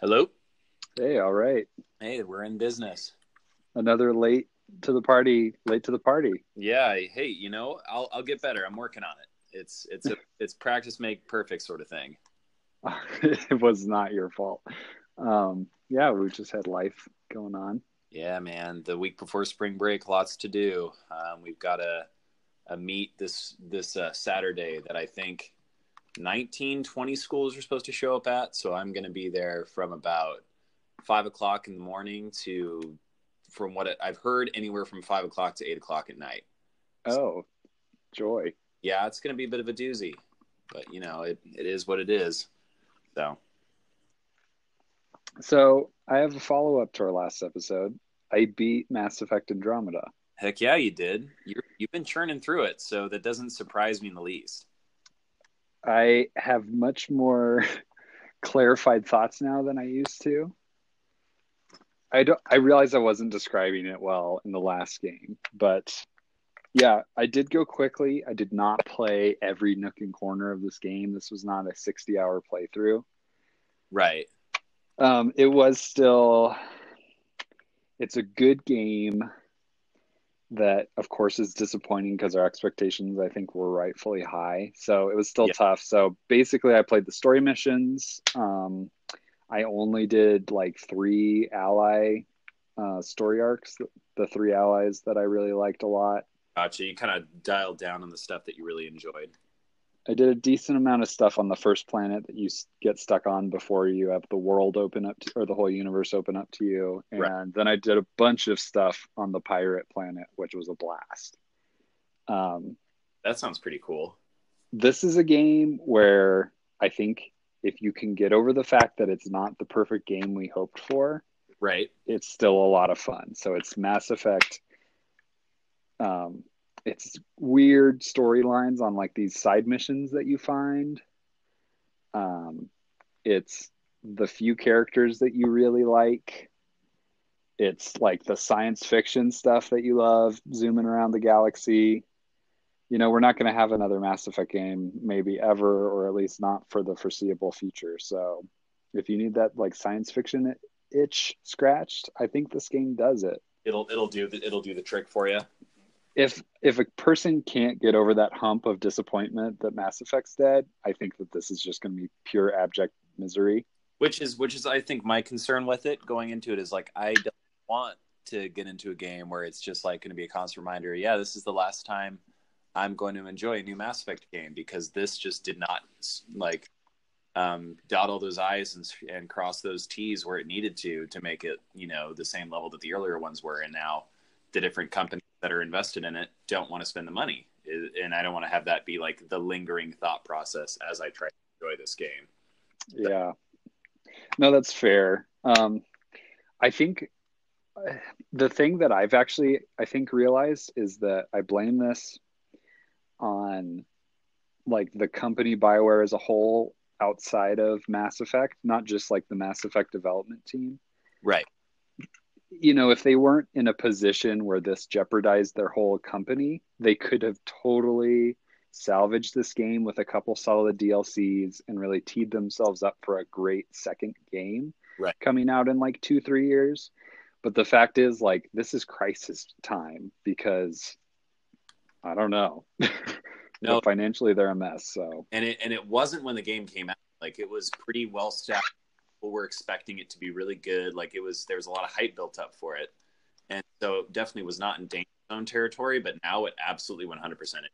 Hello. Hey, all right. Hey, we're in business. Another late to the party, late to the party. Yeah. Hey, you know, I'll I'll get better. I'm working on it. It's it's a it's practice make perfect sort of thing. it was not your fault. Um, yeah, we just had life going on. Yeah, man. The week before spring break, lots to do. Um, we've got a a meet this this uh, Saturday that I think 19, 20 schools are supposed to show up at. So I'm going to be there from about five o'clock in the morning to, from what I've heard, anywhere from five o'clock to eight o'clock at night. Oh, joy. Yeah, it's going to be a bit of a doozy, but you know, it, it is what it is. So, so I have a follow up to our last episode. I beat Mass Effect Andromeda. Heck yeah, you did. you you've been churning through it, so that doesn't surprise me in the least. I have much more clarified thoughts now than I used to. I don't I realized I wasn't describing it well in the last game, but yeah, I did go quickly. I did not play every nook and corner of this game. This was not a 60 hour playthrough. Right. Um, it was still it's a good game that of course is disappointing because our expectations I think were rightfully high. So it was still yeah. tough. So basically I played the story missions. Um, I only did like three ally uh, story arcs, the three allies that I really liked a lot. Gotcha. You kind of dialed down on the stuff that you really enjoyed. I did a decent amount of stuff on the first planet that you get stuck on before you have the world open up to, or the whole universe open up to you. And right. then I did a bunch of stuff on the pirate planet, which was a blast. Um, that sounds pretty cool. This is a game where I think if you can get over the fact that it's not the perfect game we hoped for, right, it's still a lot of fun. So it's Mass Effect. Um, it's weird storylines on like these side missions that you find. Um, it's the few characters that you really like. It's like the science fiction stuff that you love, zooming around the galaxy. You know, we're not going to have another Mass Effect game, maybe ever, or at least not for the foreseeable future. So, if you need that like science fiction itch scratched, I think this game does it. It'll it'll do the, it'll do the trick for you if if a person can't get over that hump of disappointment that Mass Effect's dead, I think that this is just going to be pure abject misery. Which is which is I think my concern with it going into it is like I don't want to get into a game where it's just like going to be a constant reminder. Yeah, this is the last time I'm going to enjoy a new Mass Effect game because this just did not like um, dot all those I's and, and cross those T's where it needed to to make it you know the same level that the earlier ones were, and now the different companies that are invested in it don't want to spend the money. And i don't want to have that be like the lingering thought process as i try to enjoy this game. Yeah. No that's fair. Um, i think the thing that i've actually i think realized is that i blame this on like the company bioware as a whole outside of mass effect not just like the mass effect development team. Right you know, if they weren't in a position where this jeopardized their whole company, they could have totally salvaged this game with a couple solid DLCs and really teed themselves up for a great second game right. coming out in like two, three years. But the fact is, like, this is crisis time because I don't know. no, financially they're a mess. So, and it and it wasn't when the game came out. Like, it was pretty well staffed people were expecting it to be really good. Like it was, there was a lot of hype built up for it, and so it definitely was not in danger zone territory. But now it absolutely 100 percent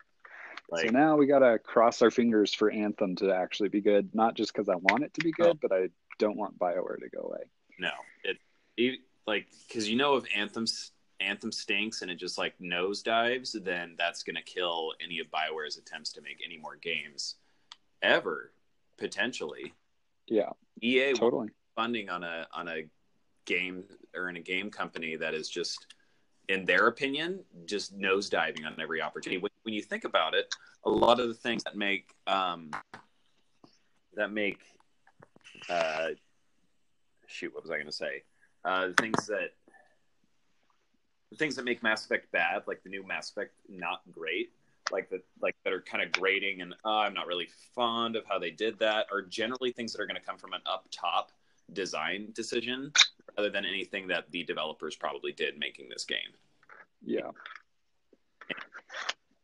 like, so now we gotta cross our fingers for Anthem to actually be good, not just because I want it to be good, but I don't want Bioware to go away. No, it, it like because you know if Anthem's Anthem stinks and it just like nosedives, then that's gonna kill any of Bioware's attempts to make any more games ever potentially. Yeah. EA totally. funding on a on a game or in a game company that is just in their opinion just nosediving on every opportunity. When, when, you think about it a lot of the things that make um, that make uh, shoot what was i going to say? Uh, the things that the things that make mass effect bad like the new mass effect not great like that like that are kind of grating and oh, I'm not really fond of how they did that are generally things that are going to come from an up top design decision rather than anything that the developers probably did making this game. Yeah.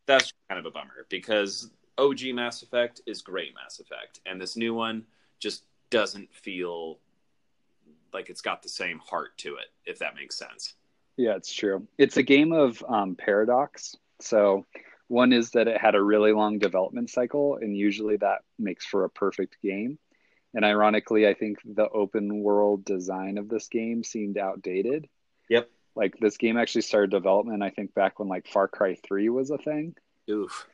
That's kind of a bummer because OG Mass Effect is great Mass Effect, and this new one just doesn't feel like it's got the same heart to it, if that makes sense. Yeah, it's true. It's a game of um, paradox. So, one is that it had a really long development cycle, and usually that makes for a perfect game. And ironically, I think the open world design of this game seemed outdated. Yep. Like this game actually started development, I think, back when like Far Cry 3 was a thing. Oof.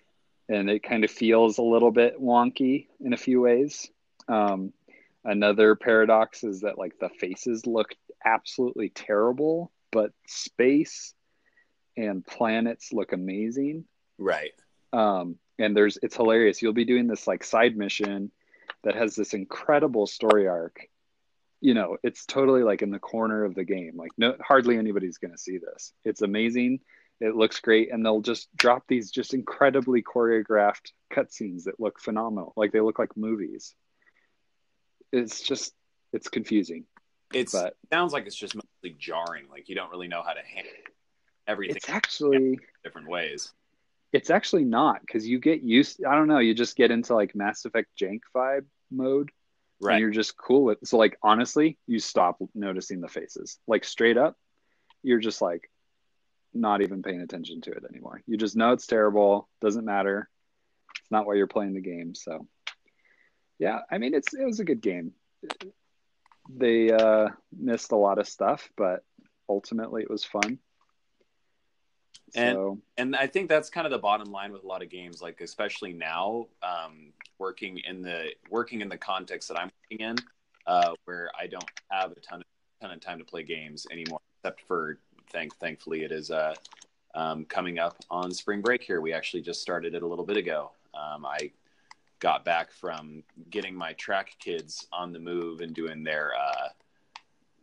And it kind of feels a little bit wonky in a few ways. Um, another paradox is that like the faces look absolutely terrible, but space and planets look amazing. Right. Um, and there's it's hilarious. You'll be doing this like side mission that has this incredible story arc. You know, it's totally like in the corner of the game. Like no hardly anybody's going to see this. It's amazing. It looks great and they'll just drop these just incredibly choreographed cutscenes that look phenomenal. Like they look like movies. It's just it's confusing. It's But- it sounds like it's just mostly jarring. Like you don't really know how to handle everything It's actually different ways. It's actually not because you get used i don't know you just get into like mass effect jank vibe mode and you're just cool with so like honestly you stop noticing the faces. Like straight up you're just like not even paying attention to it anymore. You just know it's terrible doesn't matter. It's not why you're playing the game so. Yeah i mean it's it was a good game. They uh missed a lot of stuff but ultimately it was fun And- so and I think that's kind of the bottom line with a lot of games, like especially now, um, working in the working in the context that I'm working in, uh, where I don't have a ton of ton of time to play games anymore, except for thank thankfully it is uh, um, coming up on spring break here. We actually just started it a little bit ago. Um, I got back from getting my track kids on the move and doing their uh,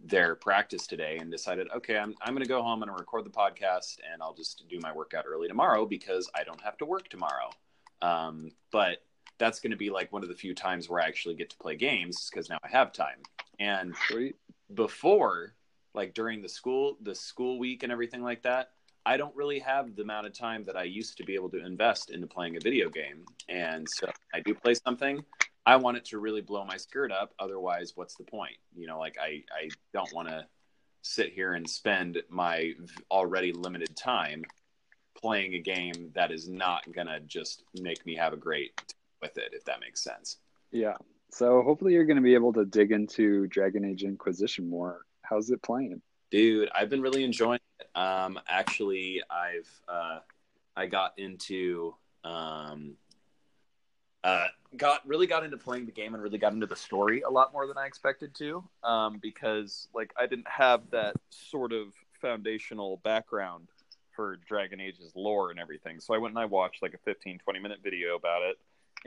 their practice today and decided, okay, I'm, I'm going to go home and record the podcast and I'll just do my workout early tomorrow because I don't have to work tomorrow. Um, but that's going to be like one of the few times where I actually get to play games because now I have time. And sweet before, like during the school, the school week and everything like that, I don't really have the amount of time that I used to be able to invest into playing a video game. And so I do play something. I want it to really blow my skirt up. Otherwise, what's the point? You know, like I, I don't want to sit here and spend my already limited time playing a game that is not going to just make me have a great time with it, if that makes sense. Yeah. So hopefully you're going to be able to dig into Dragon Age Inquisition more. How's it playing? Dude, I've been really enjoying it. Um, actually, I've uh, I got into um, uh, got really got into playing the game and really got into the story a lot more than I expected to. Um, because like I didn't have that sort of foundational background for Dragon Age's lore and everything. So I went and I watched like a 15, 20 minute video about it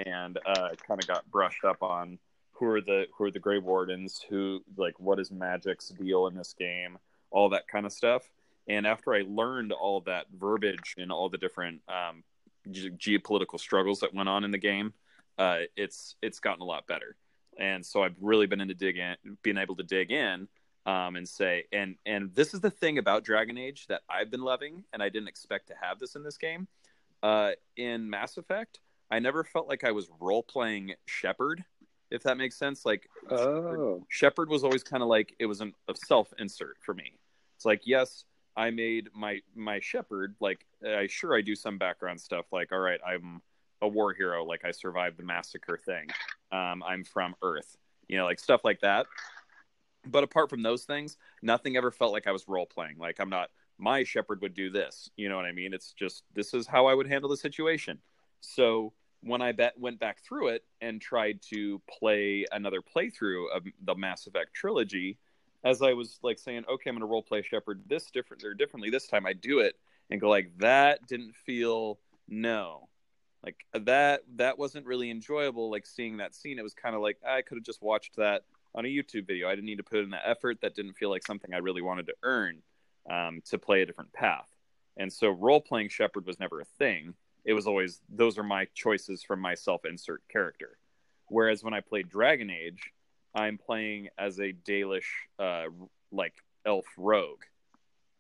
and uh, kind of got brushed up on who are the who are the Grey Wardens, who like what is Magic's deal in this game, all that kind of stuff. And after I learned all that verbiage and all the different um, ge- geopolitical struggles that went on in the game, uh, it's it's gotten a lot better. And so I've really been into dig in, being able to dig in um, and say, and and this is the thing about Dragon Age that I've been loving, and I didn't expect to have this in this game. Uh, in Mass Effect, I never felt like I was role playing Shepard, if that makes sense. Like Oh, Shepard was always kind of like it was an, a self insert for me. It's like yes, I made my my Shepard. Like I sure I do some background stuff. Like all right, I'm a war hero. Like I survived the massacre thing. Um, I'm from Earth. You know, like stuff like that. But apart from those things, nothing ever felt like I was role playing. Like I'm not my Shepard would do this. You know what I mean? It's just this is how I would handle the situation. So when I bet went back through it and tried to play another playthrough of the Mass Effect trilogy, as I was like saying, okay, I'm gonna role play Shepard this different or differently this time, I do it and go like that didn't feel no. Like that that wasn't really enjoyable, like seeing that scene. It was kind of like I could have just watched that on a YouTube video. I didn't need to put in the effort. That didn't feel like something I really wanted to earn um, to play a different path. And so role playing Shepard was never a thing it was always those are my choices from my self insert character. Whereas when I played Dragon Age, I'm playing as a Dalish, uh, like elf rogue,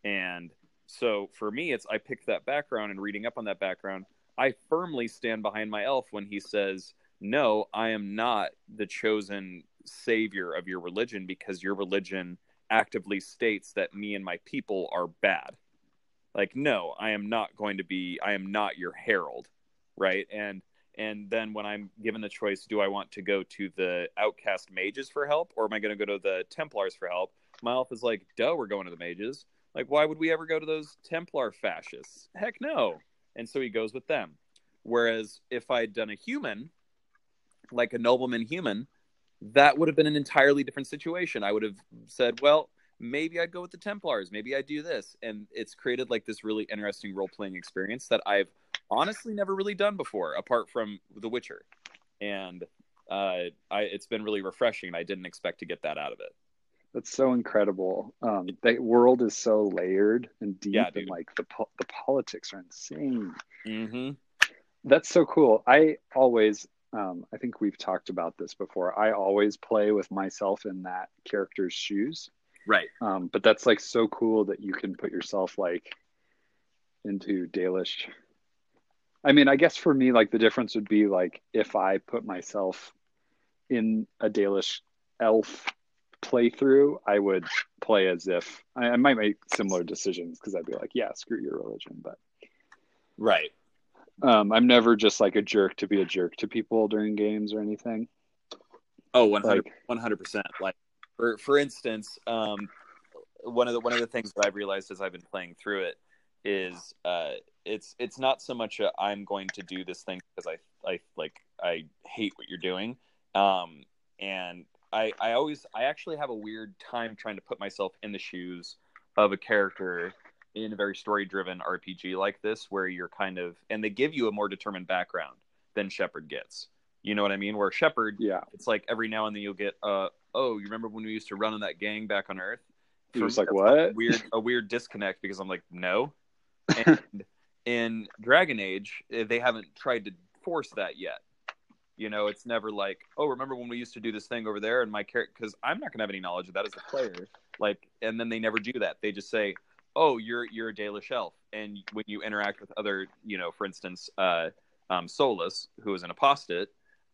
and so for me, it's I picked that background and reading up on that background. I firmly stand behind my elf when he says, "No, I am not the chosen savior of your religion because your religion actively states that me and my people are bad." Like, no, I am not going to be. I am not your herald, right? And and then when I'm given the choice, do I want to go to the outcast mages for help or am I going to go to the Templars for help? My elf is like, duh, we're going to the mages. Like, why would we ever go to those Templar fascists? Heck no. And so he goes with them. Whereas if I'd done a human, like a nobleman human, that would have been an entirely different situation. I would have said, well, maybe I'd go with the Templars. Maybe I'd do this. And it's created like this really interesting role playing experience that I've honestly never really done before, apart from The Witcher. And uh, I, it's been really refreshing. I didn't expect to get that out of it. That's so incredible. Um, the world is so layered and deep, Yeah, and like the po- the politics are insane. Mm-hmm. That's so cool. I always, um, I think we've talked about this before. I always play with myself in that character's shoes. Right. Um, but that's like so cool that you can put yourself like into Dalish. I mean, I guess for me, like the difference would be like if I put myself in a Dalish elf playthrough, I would play as if I, I might make similar decisions because I'd be like, yeah, screw your religion. But Right. um, I'm never just like a jerk to be a jerk to people during games or anything. Oh, 100 Like- percent. Like for for instance, um, one of the one of the things that I've realized as I've been playing through it is uh, it's it's not so much a, I'm going to do this thing because I I like I hate what you're doing, um, and I I always I actually have a weird time trying to put myself in the shoes of a character in a very story driven RPG like this, where you're kind of and they give you a more determined background than Shepard gets. You know what I mean? Where Shepard Yeah, it's like every now and then you'll get uh oh you remember when we used to run in that gang back on earth just me, like, "What?" a weird a weird disconnect because i'm like no and in dragon age eh, they haven't tried to force that yet you know it's never like oh remember when we used to do this thing over there? And my character because i'm not going to have any knowledge of that as a player. Like and then they never do that. They just say oh you're you're a Dalish elf and when you interact with other you know for instance uh um Solas who is an apostate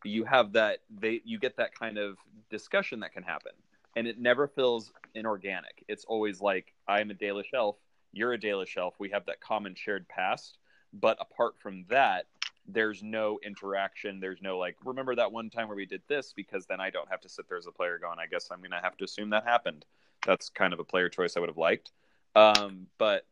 you have that they you get that kind of discussion that can happen. And it never feels inorganic. It's always like i'm a Dalish elf you're a Dalish elf we have that common shared past. But apart from that there's no interaction. There's no like remember that one time where we did this? Because then i don't have to sit there as a player going i guess i'm gonna have to assume that happened. That's kind of a player choice i would have liked. Um, but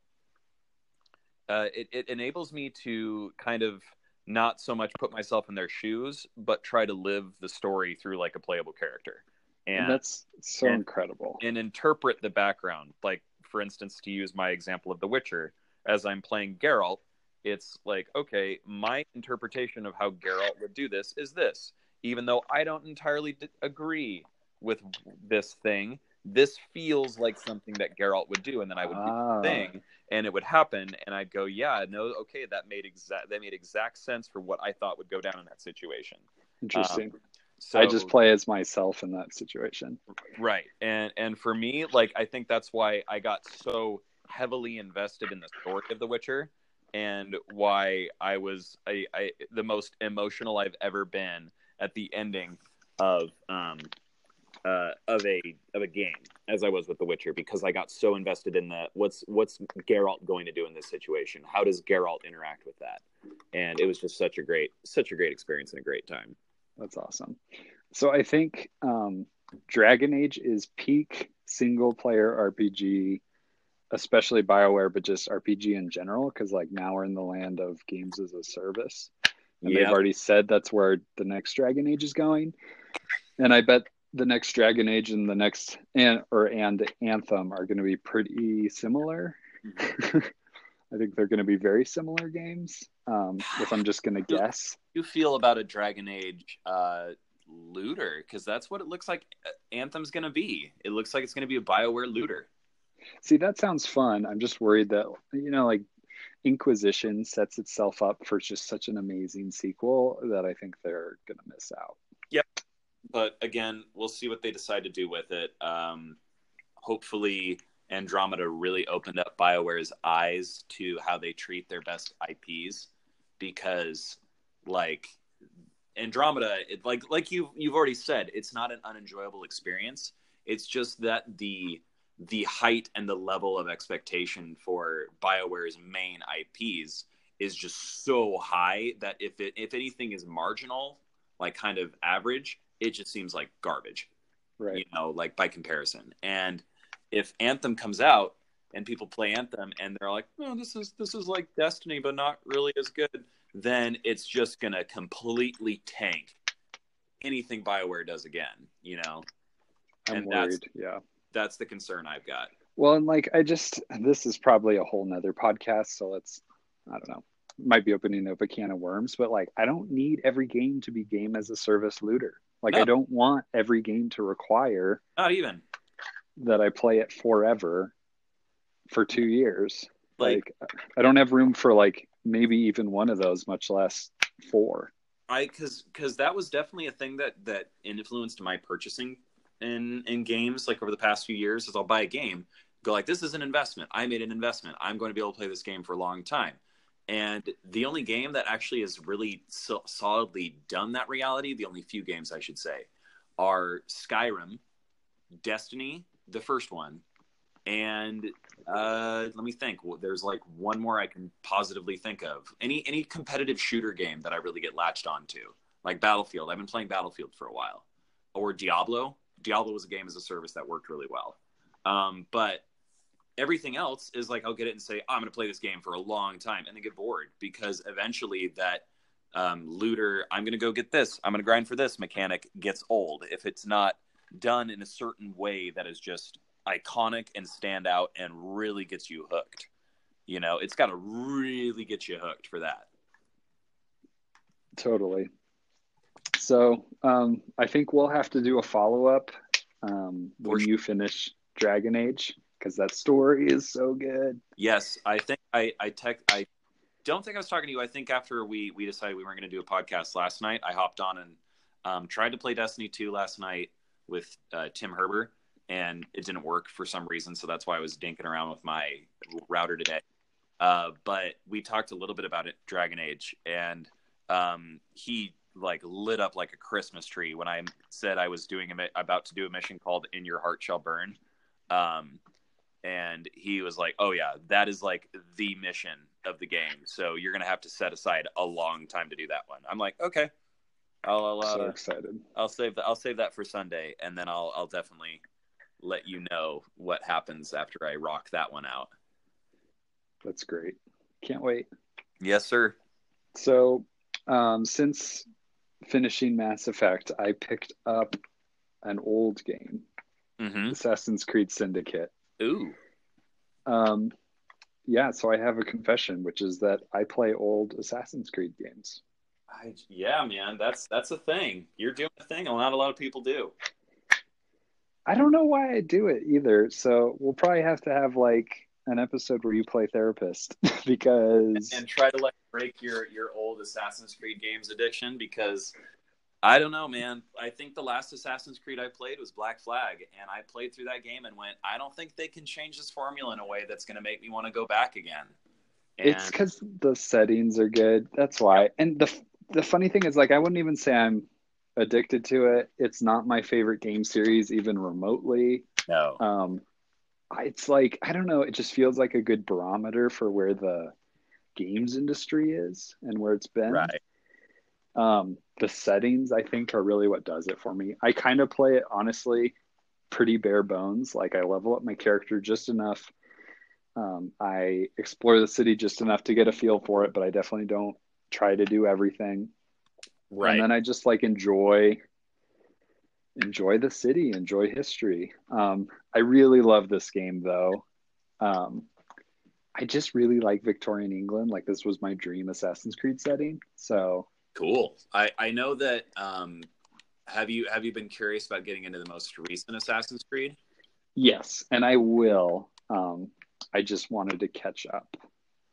uh, it, it enables me to kind of not so much put myself in their shoes, but try to live the story through like a playable character. And and that's so and- incredible. and interpret the background. Like for instance, to use my example of The Witcher, as I'm playing Geralt, it's like okay, my interpretation of how Geralt would do this is this, even though I don't entirely d- agree with this thing. This feels like something that Geralt would do, and then I would do Ah, thing and it would happen and i'd go yeah no okay that made exact that made exact sense for what i thought would go down in that situation interesting. so I just play as myself in that situation. right and and for me like i think that's why i got so heavily invested in the story of the witcher and why i was I, I the most emotional i've ever been at the ending of um uh, of a of a game as I was with The Witcher because I got so invested in the what's what's Geralt going to do in this situation? How does Geralt interact with that? And it was just such a great such a great experience and a great time. That's awesome. So I think um, Dragon Age is peak single player RPG, especially BioWare, but just RPG in general, because like now we're in the land of games as a service. And they've already said that's where the next Dragon Age is going. And I bet the next Dragon Age and the next and or and Anthem are going to be pretty similar. I think they're going to be very similar games. Um, if I'm just going to guess, you feel about a Dragon Age uh, looter? Because that's what it looks like uh, Anthem's going to be. It looks like it's going to be a Bioware looter. See, that sounds fun. I'm just worried that, you know, like Inquisition sets itself up for just such an amazing sequel that I think they're to miss out. Yep. But again, we'll see what they decide to do with it. Um, hopefully, Andromeda really opened up BioWare's eyes to how they treat their best IPs, because like Andromeda, it, like like you you've already said, it's not an unenjoyable experience. It's just that the the height and the level of expectation for BioWare's main IPs is just so high that if it if anything is marginal, like kind of average, it just seems like garbage. Right. You know, like by comparison. And if Anthem comes out and people play Anthem and they're like, "Oh, this is this is like Destiny but not really as good," then it's just going to completely tank anything BioWare does again, you know. I'm And worried. Yeah. That's the concern I've got. Well, and like I just this is probably a whole nother podcast, so let's I don't know. Might be opening up a can of worms, but like I don't need every game to be game as a service looter. Like I don't want every game to require Not even. that I play it forever for two mm-hmm. years. Like, Like, I don't have room for like maybe even one of those, much less four. I cuz cuz that was definitely a thing that that influenced my purchasing in in games like over the past few years is I'll buy a game, go like this is an investment. I made an investment. I'm going to be able to play this game for a long time. And the only game that actually has really so- solidly done that reality, the only few games I should say, are Skyrim, Destiny, the first one, and uh, let me think. There's like one more I can positively think of. Any any competitive shooter game that I really get latched onto, like Battlefield. I've been playing Battlefield for a while, or Diablo. Diablo was a game as a service that worked really well. Um, but everything else is like I'll get it and say "Oh, I'm going to play this game for a long time, and then get bored because eventually that um, looter I'm going to go get this, I'm going to grind for this mechanic gets old if it's not done in a certain way that is just iconic and stand out and really gets you hooked. You know, it's got to really get you hooked for that. Totally. So um, I think we'll have to do a follow up um, when sure. you finish Dragon Age because that story is so good. Yes, I think I I tech I don't think I was talking to you. I think after we we decided we weren't going to do a podcast last night, I hopped on and um, tried to play Destiny 2 last night with uh, Tim Herber, and it didn't work for some reason. So that's why I was dinking around with my router today. Uh, but we talked a little bit about it, Dragon Age, and um, he like lit up like a Christmas tree when I said I was doing a mi- about to do a mission called "In Your Heart Shall Burn." Um, and he was like, "Oh yeah, that is like the mission of the game. So you're gonna have to set aside a long time to do that one." I'm like, "Okay, I'll I'll, uh, so excited. I'll save that. I'll save that for Sunday, and then I'll I'll definitely let you know what happens after I rock that one out." That's great. Can't wait. Yes, sir. So um, since finishing Mass Effect, I picked up an old game, Mm-hmm. Assassin's Creed Syndicate. Ooh, Um, yeah, so I have a confession, which is that I play old Assassin's Creed games. I, yeah, man, that's that's a thing. You're doing a thing. and Not a lot of people do. I don't know why I do it either. So we'll probably have to have like an episode where you play therapist because and try to like break your your old Assassin's Creed games addiction because I don't know, man. I think the last Assassin's Creed I played was Black Flag, and I played through that game and went, I don't think they can change this formula in a way that's going to make me want to go back again. And it's because the settings are good. That's why. And the the funny thing is, like, I wouldn't even say I'm addicted to it. It's not my favorite game series, even remotely. no, Um, it's like I don't know. It just feels like a good barometer for where the games industry is and where it's been. right? Um, the settings, I think, are really what does it for me. I kind of play it honestly pretty bare bones. Like I level up my character just enough. Um, I explore the city just enough to get a feel for it, but I definitely don't try to do everything. Right. And then I just like enjoy enjoy the city, enjoy history. Um, I really love this game though. Um, I just really like Victorian England. Like this was my dream Assassin's Creed setting. So Cool. I I know that. Um, have you have you been curious about getting into the most recent Assassin's Creed? Yes, and I will. Um, I just wanted to catch up,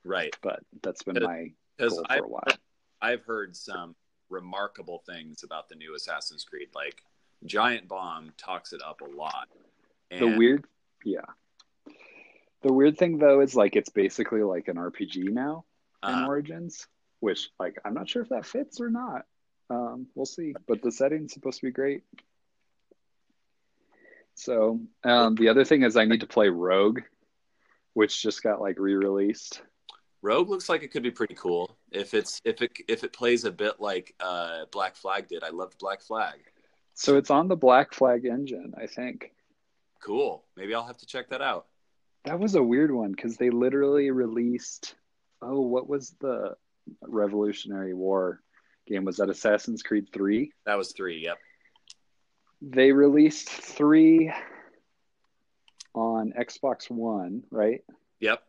Right. but that's been my Because goal for a while. I've heard some remarkable things about the new Assassin's Creed. Like Giant Bomb talks it up a lot. the weird, yeah. The weird thing though is like it's basically like an RPG now in uh, Origins, which like I'm not sure if that fits or not. Um, we'll see. But the setting's supposed to be great. So um, the other thing is I need to play Rogue, which just got like re-released. Rogue looks like it could be pretty cool if it's if it if it plays a bit like uh, Black Flag did. I loved Black Flag. So it's on the Black Flag engine, I think. Cool. Maybe I'll have to check that out. That was a weird one because they literally released. Oh, what was the Revolutionary War game? Was that Assassin's Creed 3? That was three. Yep. They released 3 on Xbox One, right? Yep.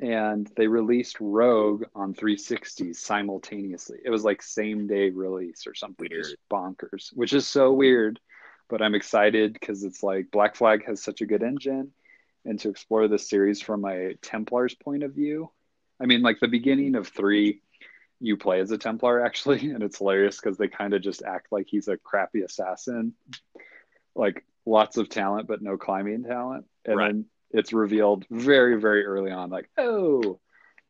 And they released Rogue on 360 simultaneously. It was like same day release or something. Weird. Bonkers, which is so weird. But I'm excited because it's like Black Flag has such a good engine and to explore this series from a Templar's point of view. I mean, like the beginning of three, you play as a Templar actually, and it's hilarious because they kind of just act like he's a crappy assassin, like lots of talent but no climbing talent, and Right. then it's revealed very very early on, like oh.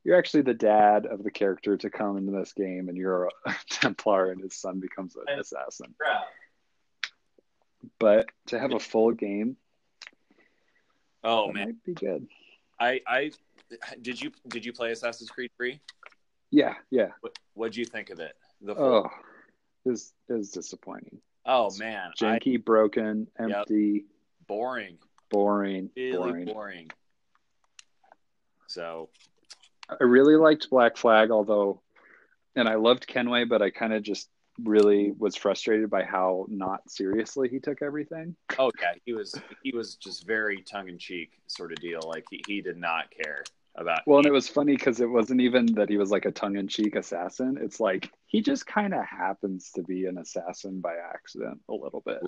You're actually the dad of the character to come into this game, and you're a Templar, and his son becomes an And- assassin. But to have a full game, Oh that man, might be good. I I did you did you play Assassin's Creed three? Yeah, yeah. What what'd you think of it? The full- Oh, it was, was disappointing. oh man, I, Janky, broken, empty, boring, boring, really boring. boring. So I really liked Black Flag, although, and I loved Kenway, but I kind of just really was frustrated by how not seriously he took everything. oh yeah, he was he was just very tongue in cheek sort of deal. Like he, he did not care about. Well, and it was funny because it wasn't even that he was like a tongue in cheek assassin. It's like he just kind of happens to be an assassin by accident a little bit.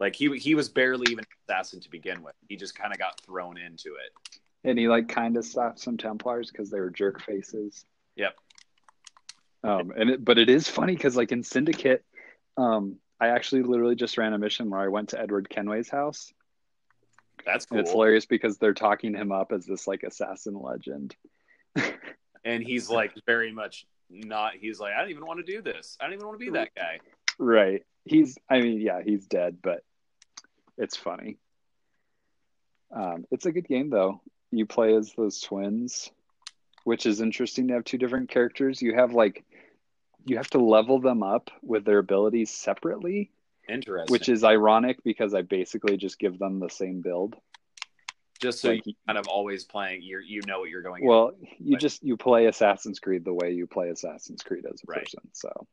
Like he he was barely even an assassin to begin with. He just kind of got thrown into it. And he like kind of stopped some Templars because they were jerk faces. Yep. Um, and it, but it is funny because like in Syndicate, um, I actually literally just ran a mission where I went to Edward Kenway's house. That's And cool. it's hilarious because they're talking him up as this like assassin legend. and he's like very much not. He's like, I don't even want to do this. I don't even want to be that guy. Right. He's I mean, yeah, he's dead, but it's funny. Um, it's a good game though. You play as those twins, which is interesting to have two different characters. You have like you have to level them up with their abilities separately, Interesting. which is ironic because I basically just give them the same build. just so like- you kind of always playing. You you know what you're going. Well, you Like- just you play Assassin's Creed the way you play Assassin's Creed as a Right. person. So,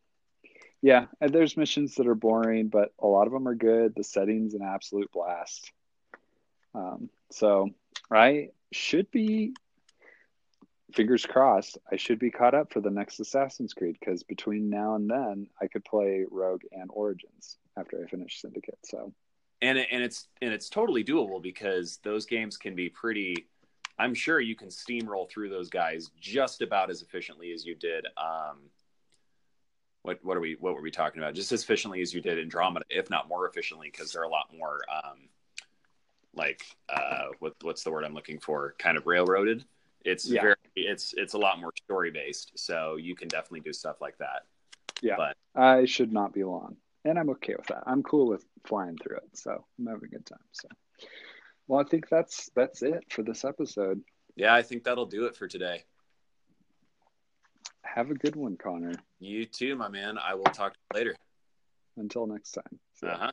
yeah, there's missions that are boring, but a lot of them are good. The setting's an absolute blast. Um, so I should be, fingers crossed, I should be caught up for the next Assassin's Creed because between now and then, I could play Rogue and Origins after I finish Syndicate. So and and it's and it's totally doable because those games can be pretty. I'm sure you can steamroll through those guys just about as efficiently as you did. Um, what what are we what were we talking about? Just as efficiently as you did Andromeda, if not more efficiently, because they're a lot more um, like uh, what what's the word I'm looking for? Kind of railroaded. It's Yeah. very it's it's a lot more story based, so you can definitely do stuff like that. Yeah. but I should not be long. And I'm okay with that. I'm cool with flying through it. So I'm having a good time. So well I think that's that's it for this episode. yeah, I think that'll do it for today. Have a good one, Connor. You too, my man. I will talk to you later. Until next time. Uh huh.